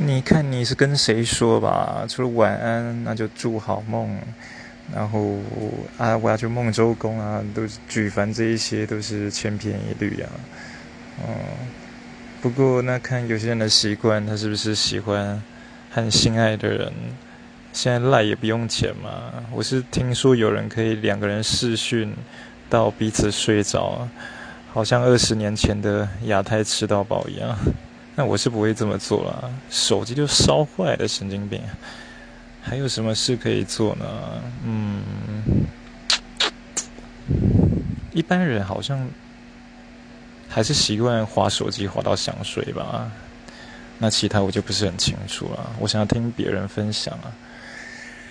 你看你是跟谁说吧？除了晚安，那就祝好梦。然后啊，我要去梦周公啊，都是举凡这一些都是千篇一律啊。嗯，不过那看有些人的习惯，他是不是喜欢和心爱的人？现在赖也不用钱嘛。我是听说有人可以两个人视讯到彼此睡着，好像二十年前的亚太吃到饱一样。那我是不会这么做了，手机就烧坏的，神经病。还有什么事可以做呢？嗯，一般人好像还是习惯划手机划到想睡吧。那其他我就不是很清楚了。我想要听别人分享啊。